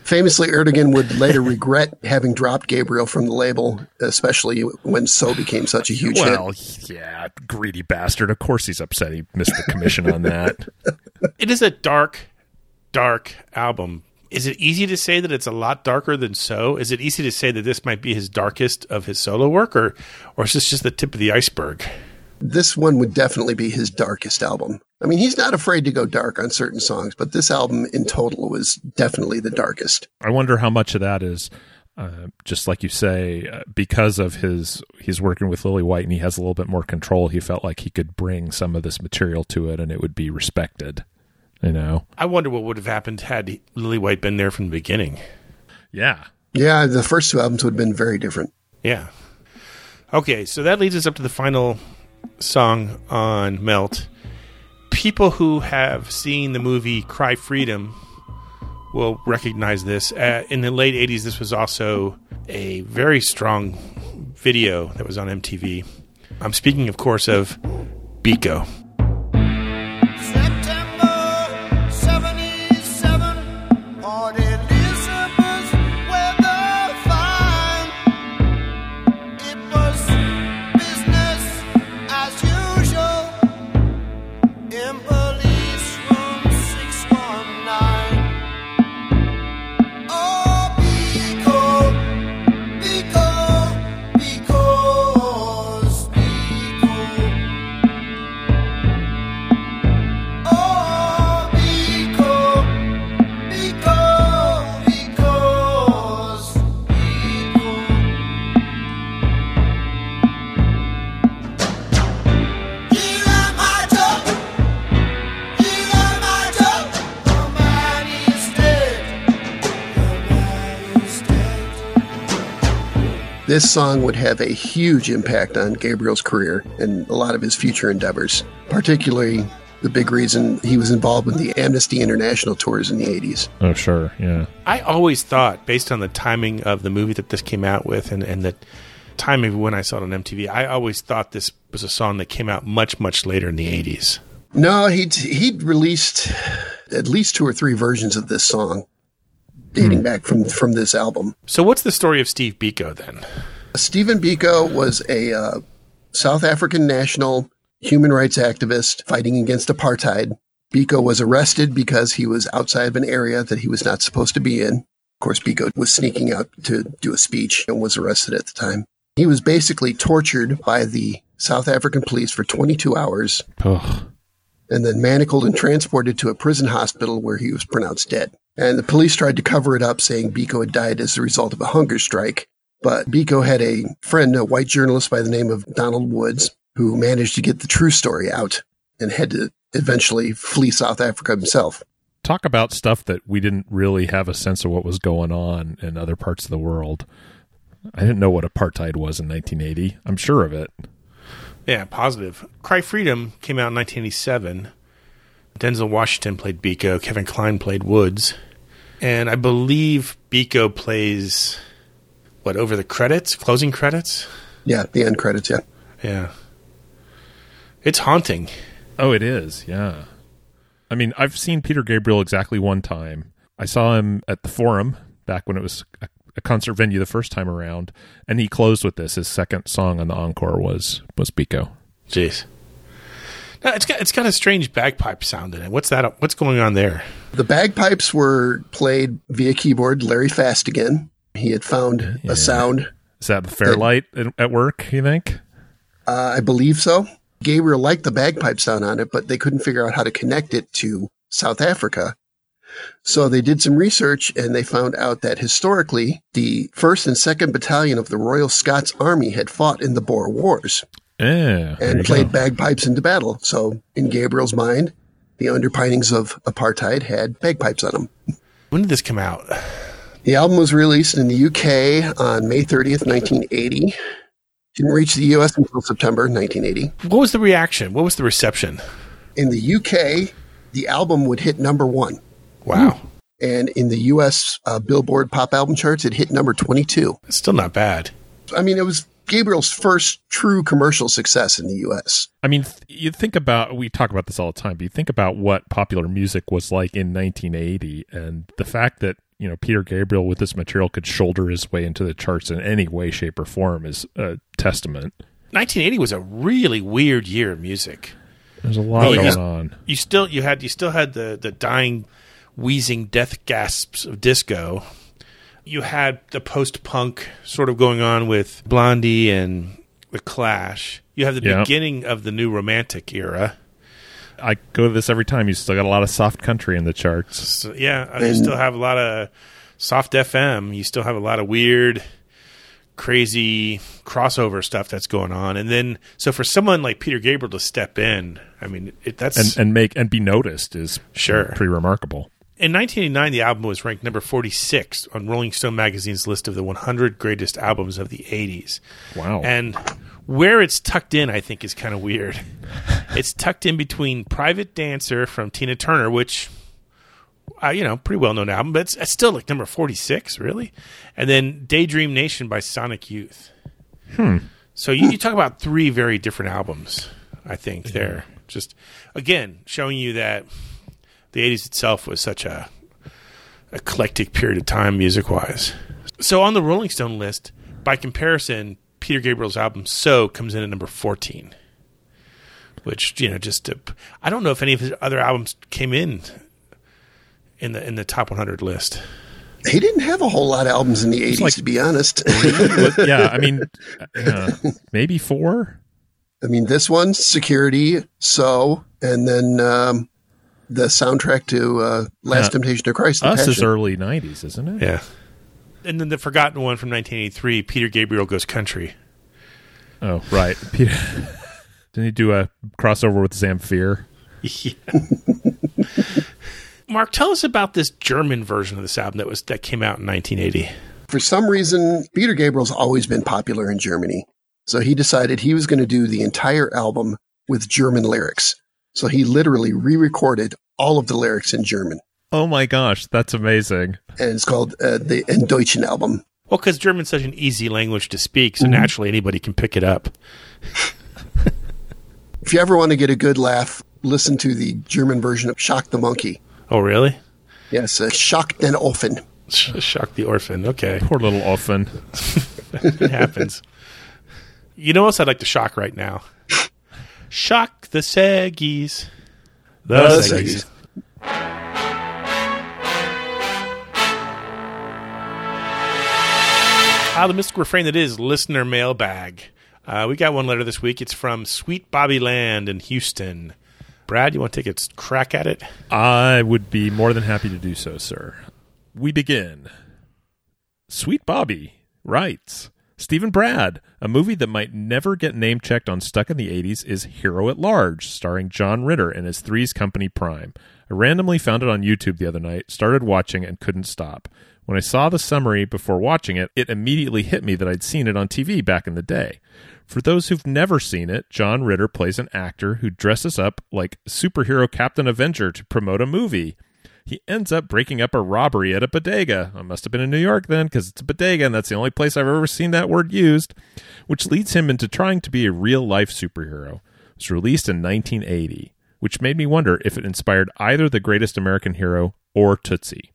Famously, Ertegun would later regret having dropped Gabriel from the label, especially when So became such a huge Well, hit. yeah, greedy bastard. Of course he's upset he missed the commission on that. (laughs) It is a dark, dark album. Is it easy to say that it's a lot darker than so? Is it easy to say that this might be his darkest of his solo work, or or is this just the tip of the iceberg? This one would definitely be his darkest album. I mean, he's not afraid to go dark on certain songs, but this album in total was definitely the darkest. I wonder how much of that is uh, just like you say, uh, because of his he's working with Lillywhite and he has a little bit more control. He felt like he could bring some of this material to it and it would be respected. You know? I wonder what would have happened had Lillywhite been there from the beginning. Yeah. Yeah, the first two albums would have been very different. Yeah. Okay, so that leads us up to the final song on Melt. People who have seen the movie Cry Freedom will recognize this. Uh, in the late 80s, this was also a very strong video that was on MTV. I'm speaking, of course, of Biko. This song would have a huge impact on Gabriel's career and a lot of his future endeavors, particularly the big reason he was involved with the Amnesty International tours in the 80s. Oh, sure. Yeah. I always thought, based on the timing of the movie that this came out with and, and the timing of when I saw it on MTV, I always thought this was a song that came out much, much later in the 80s. No, he'd, he'd released at least two or three versions of this song. Dating back from from this album. So, what's the story of Steve Biko then? Stephen Biko was a uh, South African national human rights activist fighting against apartheid. Biko was arrested because he was outside of an area that he was not supposed to be in. Of course, Biko was sneaking out to do a speech and was arrested at the time. He was basically tortured by the South African police for 22 hours Ugh. and then manacled and transported to a prison hospital where he was pronounced dead. And the police tried to cover it up, saying Biko had died as a result of a hunger strike. But Biko had a friend, a white journalist by the name of Donald Woods, who managed to get the true story out and had to eventually flee South Africa himself. Talk about stuff that we didn't really have a sense of what was going on in other parts of the world. I didn't know what apartheid was in 1980. I'm sure of it. Yeah, positive. Cry Freedom came out in 1987. Denzel Washington played Biko. Kevin Kline played Woods. And I believe Biko plays, what, over the credits? Closing credits? Yeah, the end credits, yeah. Yeah. It's haunting. Oh, it is. Yeah. I mean, I've seen Peter Gabriel exactly one time. I saw him at the Forum back when it was a, a concert venue the first time around, and he closed with this. His second song on the encore was was Biko. Jeez. No, it's got it's got a strange bagpipe sound in it. What's that? What's going on there? The bagpipes were played via keyboard. Larry Fast again. He had found Yeah. a sound. Is that the Fairlight at, at work? You think? Uh, I believe so. Gabriel liked the bagpipe sound on it, but they couldn't figure out how to connect it to South Africa. So they did some research and they found out that historically, the 1st and 2nd Battalion of the Royal Scots Army had fought in the Boer Wars Yeah. and played go. bagpipes into battle. So in Gabriel's mind, the underpinnings of apartheid had bagpipes on them. When did this come out? The album was released in the UK on May 30th, 1980. Didn't reach the US until September 1980. What was the reaction? What was the reception? In the UK, the album would hit number one. Wow. And in the US uh, Billboard pop album charts, it hit number 22. It's still not bad. I mean, it was Gabriel's first true commercial success in the US. I mean, th- you think about we talk about this all the time, but you think about what popular music was like in 1980, and the fact that you know Peter Gabriel with this material could shoulder his way into the charts in any way, shape, or form is a testament. 1980 was a really weird year of music. There's a lot Oh, going yeah. on. You still you had you still had the the dying, wheezing death gasps of disco. You had the post punk sort of going on with Blondie and the Clash. You have the beginning of the new romantic era. I go to this every time. You still got a lot of soft country in the charts. So, yeah, uh, you still have a lot of soft FM. You still have a lot of weird, crazy crossover stuff that's going on. And then, so for someone like Peter Gabriel to step in, I mean, it, that's and and make and be noticed is Sure. pretty remarkable. In 1989, the album was ranked number 46 on Rolling Stone magazine's list of the 100 greatest albums of the 80s. Wow. And where it's tucked in, I think, is kind of weird. (laughs) it's tucked in between Private Dancer from Tina Turner, which, uh, you know, pretty well known album, but it's, it's still like number 46, really. And then Daydream Nation by Sonic Youth. Hmm. So you, you talk about three very different albums, I think, there. Just, again, showing you that the 80s itself was such a eclectic period of time music wise. So on the Rolling Stone list, by comparison, Peter Gabriel's album So comes in at number 14. Which, you know, just to, I don't know if any of his other albums came in in the in the top 100 list. He didn't have a whole lot of albums in the 80s, like- to be honest. (laughs) yeah, I mean, uh, maybe four. I mean, this one, Security, So, and then um, the soundtrack to uh, Last Yeah. Temptation of Christ. The Us is early '90s, isn't it? Yeah. And then the forgotten one from 1983, Peter Gabriel Goes Country. Oh, right. (laughs) Peter, didn't he do a crossover with Zamfir? (laughs) Yeah. Mark, tell us about this German version of this album that was that came out in 1980. For some reason, Peter Gabriel's always been popular in Germany. So he decided he was going to do the entire album with German lyrics. So he literally re recorded all of the lyrics in German. Oh my gosh, that's amazing. And it's called uh, the En Deutschen album. Well, because German's such an easy language to speak, so naturally anybody can pick it up. (laughs) If you ever want to get a good laugh, listen to the German version of Shock the Monkey. Oh, really? Yes, uh, Shock den Offen. (laughs) Shock the orphan. Okay. Poor little orphan. (laughs) it happens. You know what else I'd like to shock right now? Shock the Seggies. The, The Seggies. Ah, the mystic refrain that is listener mailbag. Uh, we got one letter this week. It's from Sweet Bobby Land in Houston. Brad, you want to take a crack at it? I would be more than happy to do so, sir. We begin. Sweet Bobby writes Stephen Brad, a movie that might never get name checked on Stuck in the 80s is Hero at Large, starring John Ritter and his Three's Company Prime. I randomly found it on YouTube the other night, started watching, and couldn't stop. When I saw the summary before watching it, it immediately hit me that I'd seen it on TV back in the day. For those who've never seen it, John Ritter plays an actor who dresses up like superhero Captain Avenger to promote a movie. He ends up breaking up a robbery at a bodega. I must have been in New York then, because it's a bodega, and that's the only place I've ever seen that word used, which leads him into trying to be a real life superhero. It was released in 1980, which made me wonder if it inspired either The Greatest American Hero or Tootsie.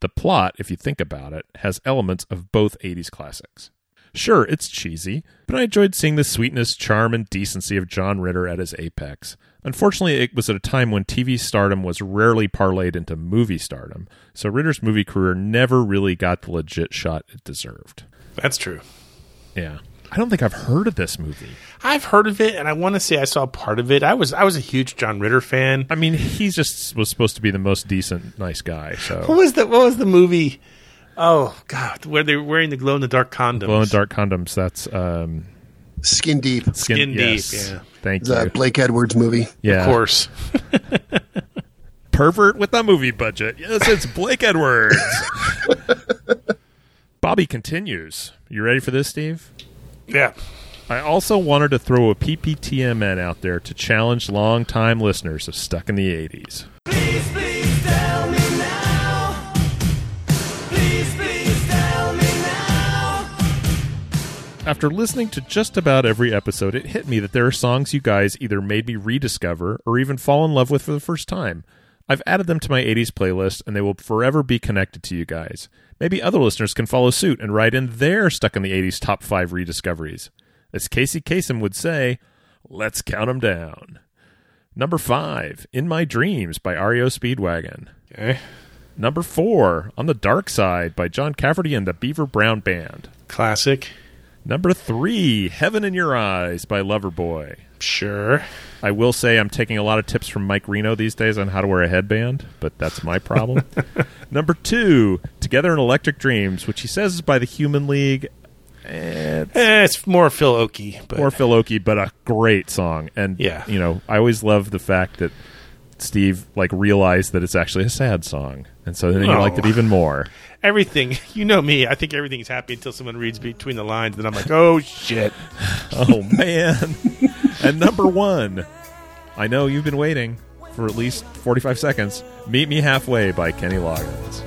The plot, if you think about it, has elements of both 80s classics. Sure, it's cheesy, but I enjoyed seeing the sweetness, charm, and decency of John Ritter at his apex. Unfortunately, it was at a time when TV stardom was rarely parlayed into movie stardom, so Ritter's movie career never really got the legit shot it deserved. That's true. Yeah. I don't think I've heard of this movie. I've heard of it, and I want to say I saw part of it. I was I was a huge John Ritter fan. I mean, he just was supposed to be the most decent, nice guy. So What was the What was the movie? Oh God, where they were wearing the glow in the dark condoms? glow in the dark condoms. That's um, Skin Deep. Skin Deep, yes. yeah. Thank you. The you. Blake Edwards movie. Yeah, Of course. (laughs) pervert with a movie budget. Yes, it's Blake Edwards. (laughs) Bobby continues. You ready for this, Steve? yeah. I also wanted to throw a PPTMN out there to challenge longtime listeners of Stuck in the 80s. After listening to just about every episode, it hit me that there are songs you guys either made me rediscover or even fall in love with for the first time. I've added them to my 80s playlist, and they will forever be connected to you guys. Maybe other listeners can follow suit and write in their Stuck in the 80s top 5 rediscoveries. As Casey Kasem would say, let's count 'em down. Number 5, In My Dreams by REO Speedwagon. Okay. Number 4, On the Dark Side by John Cafferty and the Beaver Brown Band. Classic. Number three, Heaven in Your Eyes by Loverboy. Sure. I will say I'm taking a lot of tips from Mike Reno these days on how to wear a headband, but that's my problem. (laughs) Number two, Together in Electric Dreams, which he says is by the Human League. It's Eh, it's more Phil Oakey, but more Phil Oakey, but a great song. And Yeah. you know, I always love the fact that Steve like realized that it's actually a sad song, and so then he Oh. liked it oh. even more. (laughs) everything. You know me. I think everything's happy until someone reads between the lines, and I'm like, oh shit. (laughs) Oh man! and number one, I know you've been waiting for at least forty-five seconds. "Meet Me Halfway" by Kenny Loggins.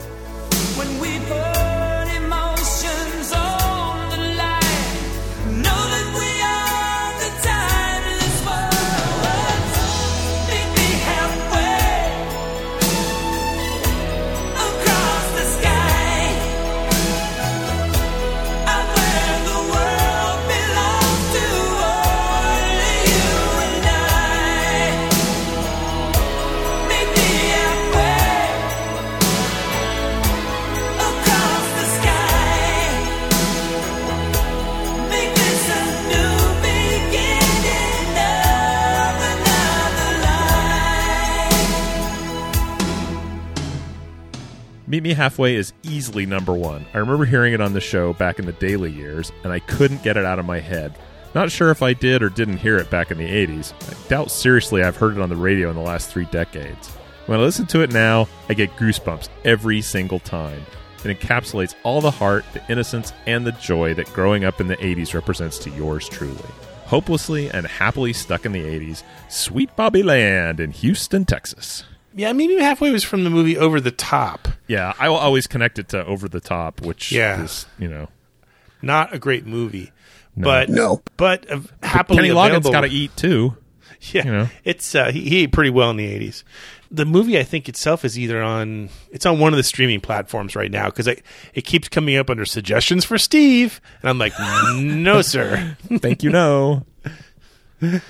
"Meet Me Halfway" is easily number one. I remember hearing it on the show back in the daily years, and I couldn't get it out of my head. Not sure if I did or didn't hear it back in the 80s. I doubt seriously I've heard it on the radio in the last three decades. When I listen to it now, I get goosebumps every single time. It encapsulates all the heart, the innocence, and the joy that growing up in the 80s represents to yours truly. Hopelessly and happily stuck in the 80s, Sweet Bobby Land in Houston, Texas. Yeah, maybe halfway was from the movie Over the Top. Yeah, I will always connect it to Over the Top, which Yeah. is, you know, Not a great movie, No. but No. but uh, happily Kenny Loggins got to eat too. Yeah, you know. it's uh, he, he ate pretty well in the '80s. the movie I think itself is either on it's on one of the streaming platforms right now because it it keeps coming up under suggestions for Steve, and I'm like, (laughs) no, sir. Thank you, no. (laughs)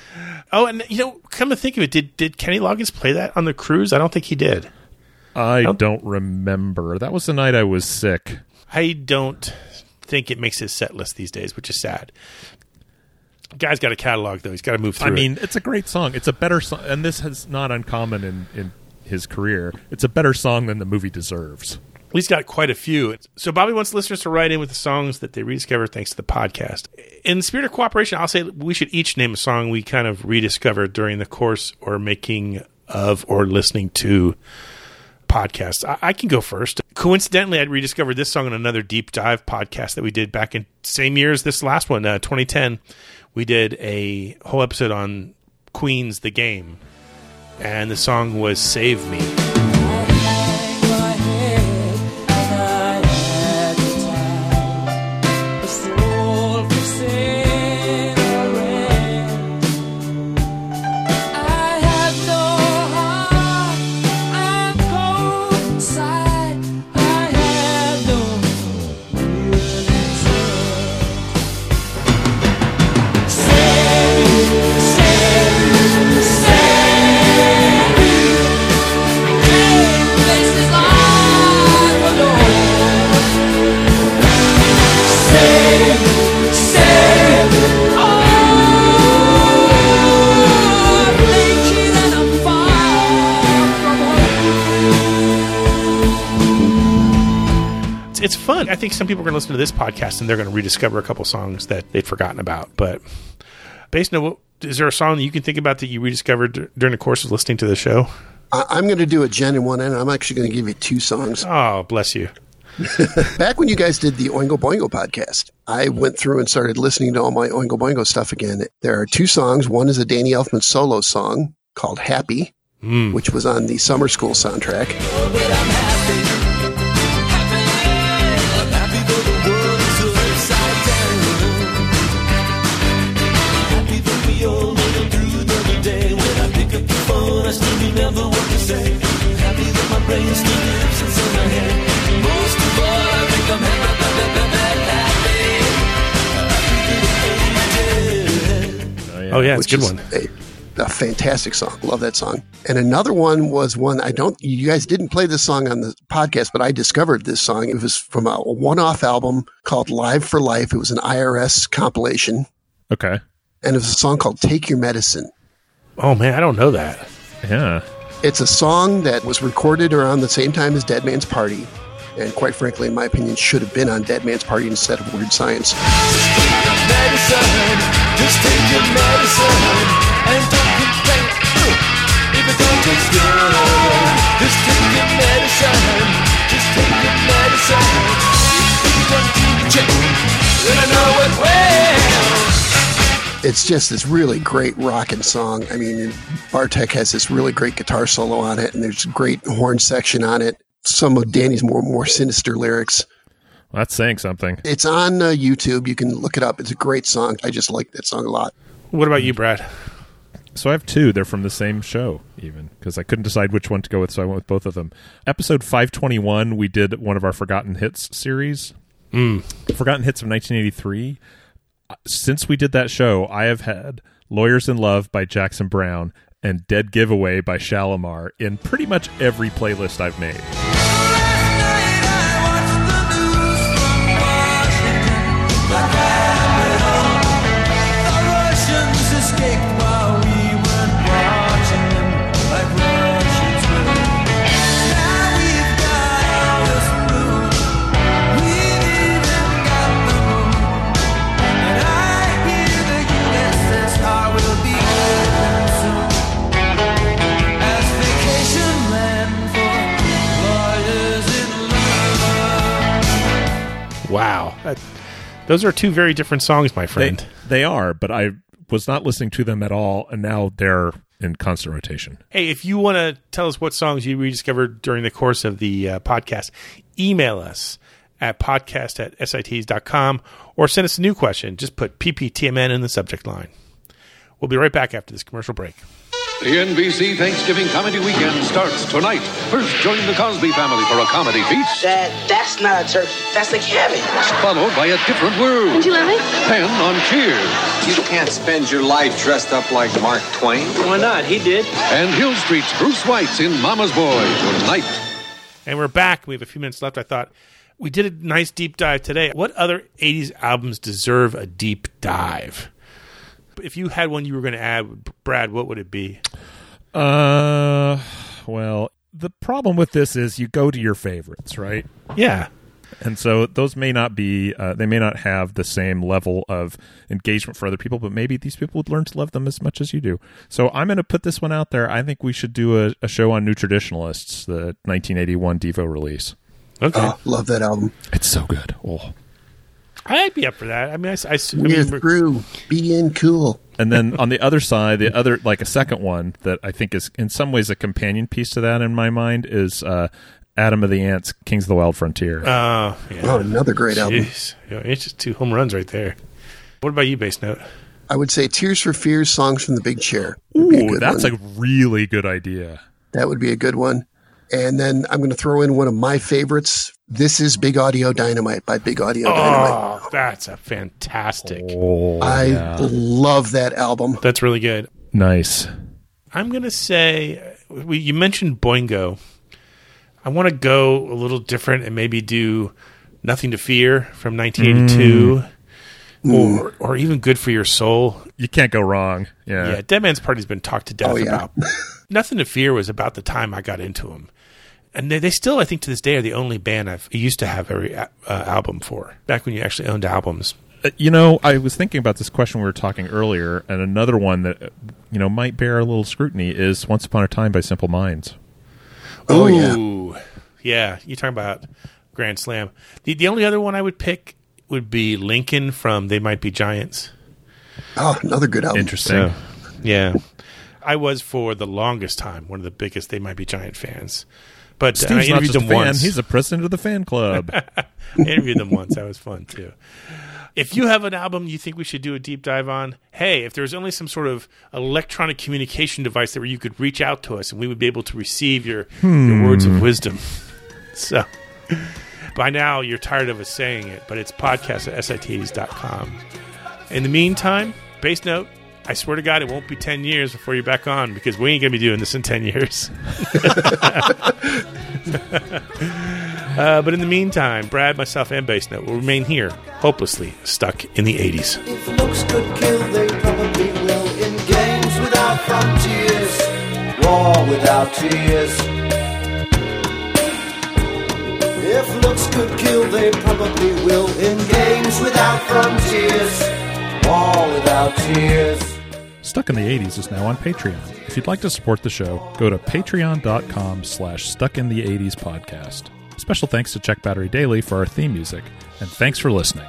Oh, and you know, come to think of it, did did Kenny Loggins play that on the cruise? I don't think he did. I don't remember. That was the night I was sick. I don't think it makes his set list these days, which is sad. Guy's got a catalog though; he's got to move through. I mean, it. it's a great song. It's a better song, and this is not uncommon in in his career. It's a better song than the movie deserves. He's got quite a few. So Bobby wants listeners to write in with the songs that they rediscover thanks to the podcast. In the spirit of cooperation, I'll say we should each name a song we kind of rediscovered during the course or making of or listening to podcasts. I, I can go first. Coincidentally, I'd rediscovered this song in another deep dive podcast that we did back in same year as this last one, uh, 2010. We did a whole episode on Queen's The Game, and the song was "Save Me." Some people are going to listen to this podcast and they're going to rediscover a couple songs that they'd forgotten about. But based on what, is there a song that you can think about that you rediscovered d- during the course of listening to the show? I, I'm going to do a Jen in one end. I'm actually going to give you two songs. Oh, bless you. (laughs) Back when you guys did the Oingo Boingo podcast, I went through and started listening to all my Oingo Boingo stuff again. There are two songs. One is a Danny Elfman solo song called Happy, hmm. which was on the summer school soundtrack. Oh, yeah, it's a which good is one. A, a fantastic song. Love that song. And another one was one I don't, you guys didn't play this song on the podcast, but I discovered this song. It was from a one off album called Live for Life. It was an IRS compilation. Okay. And it was a song called Take Your Medicine. Oh, man, I don't know that. Yeah. It's a song that was recorded around the same time as Dead Man's Party. And quite frankly, in my opinion, should have been on Dead Man's Party instead of Weird Science. Good, just take your medicine. Just take your medicine. If you don't do check, then I know it well. It's just this really great rockin' song. I mean, Bartek has this really great guitar solo on it, and there's a great horn section on it. Some of Danny's more more sinister lyrics. Well, that's saying something. It's on uh, YouTube. You can look it up. It's a great song. I just like that song a lot. What about you, Brad? So I have two. They're from the same show, even because I couldn't decide which one to go with, so I went with both of them. Episode five twenty one, we did one of our Forgotten Hits series. Mm. Forgotten Hits of nineteen eighty three. Since we did that show, I have had "Lawyers in Love" by Jackson Browne and "Dead Giveaway" by Shalimar in pretty much every playlist I've made. Those are two very different songs, my They, friend. they are, but I was not listening to them at all, and now they're in constant rotation. Hey, if you want to tell us what songs you rediscovered during the course of the uh, podcast, email us at podcast at sits.com or send us a new question. Just put PPTMN in the subject line. We'll be right back after this commercial break. The NBC Thanksgiving Comedy Weekend starts tonight. First, join the Cosby family for a comedy feast, That that's not a turkey. That's a cabbage. followed by a different world. Don't you love it? Then on Cheers. You can't spend your life dressed up like Mark Twain. Why not? He did. And Hill Street's Bruce Weitz in Mama's Boy tonight. And we're back. We have a few minutes left. I thought we did a nice deep dive today. What other 80s albums deserve a deep dive? If you had one you were going to add, Brad, what would it be? Uh, well, the problem with this is you go to your favorites, right? Yeah. And so those may not be, uh, they may not have the same level of engagement for other people, but maybe these people would learn to love them as much as you do. So I'm going to put this one out there. I think we should do a, a show on New Traditionalists, the 1981 Devo release. Okay. Oh, love that album. It's so good. Oh. I'd be up for that. I mean, I, I, I We're mean, through being cool. And then on the other side, the other like a second one that I think is in some ways a companion piece to that in my mind is uh, Adam and the Ants, Kings of the Wild Frontier. Oh, yeah. Oh, another great album. Jeez. Yeah, it's just two home runs right there. What about you, Bass Note? I would say Tears for Fears, Songs from the Big Chair. would a Ooh, that's one. a really good idea. That would be a good one. And then I'm going to throw in one of my favorites. This is Big Audio Dynamite by Big Audio oh, Dynamite. Oh, that's a fantastic. Oh, I yeah. love that album. That's really good. nice. I'm going to say, we, you mentioned Boingo. I want to go a little different and maybe do Nothing to Fear from 1982 mm. or, or even Good for Your Soul. You can't go wrong. Yeah. Yeah, Dead Man's Party's been talked to death Oh, yeah. about. (laughs) Nothing to Fear was about the time I got into them. And they, they still, I think, to this day, are the only band I've used to have every uh, album for. Back when you actually owned albums. Uh, You know, I was thinking about this question we were talking earlier, and another one that uh, you know might bear a little scrutiny is "Once Upon a Time" by Simple Minds. Oh, yeah. Ooh. yeah. you're talking about Grand Slam? The the only other one I would pick would be Lincoln from They Might Be Giants. Oh, another good album. Interesting. Yeah, I was for the longest time one of the biggest They Might Be Giant fans. But uh, I interviewed a them fan; once. he's the president of the fan club. (laughs) I interviewed them once. That was fun too. If you have an album you think we should do a deep dive on, hey, if there's only some sort of electronic communication device that where you could reach out to us and we would be able to receive your, your words of wisdom. (laughs) So by now you're tired of us saying it, but it's podcast at sit80s.com. In the meantime, Bass Note, I swear to God, it won't be 10 years before you're back on because we ain't going to be doing this in 10 years. (laughs) uh, but in the meantime, Brad, myself, and Bass Note will remain here, hopelessly stuck in the 80s. If looks could kill, they probably will. In games without frontiers, war without tears. If looks could kill, they probably will. In games without frontiers, war without tears. Stuck in the 80s is now on Patreon. If you'd like to support the show, go to patreon.com slash stuck in the 80s podcast. Special thanks to Check Battery Daily for our theme music, and thanks for listening.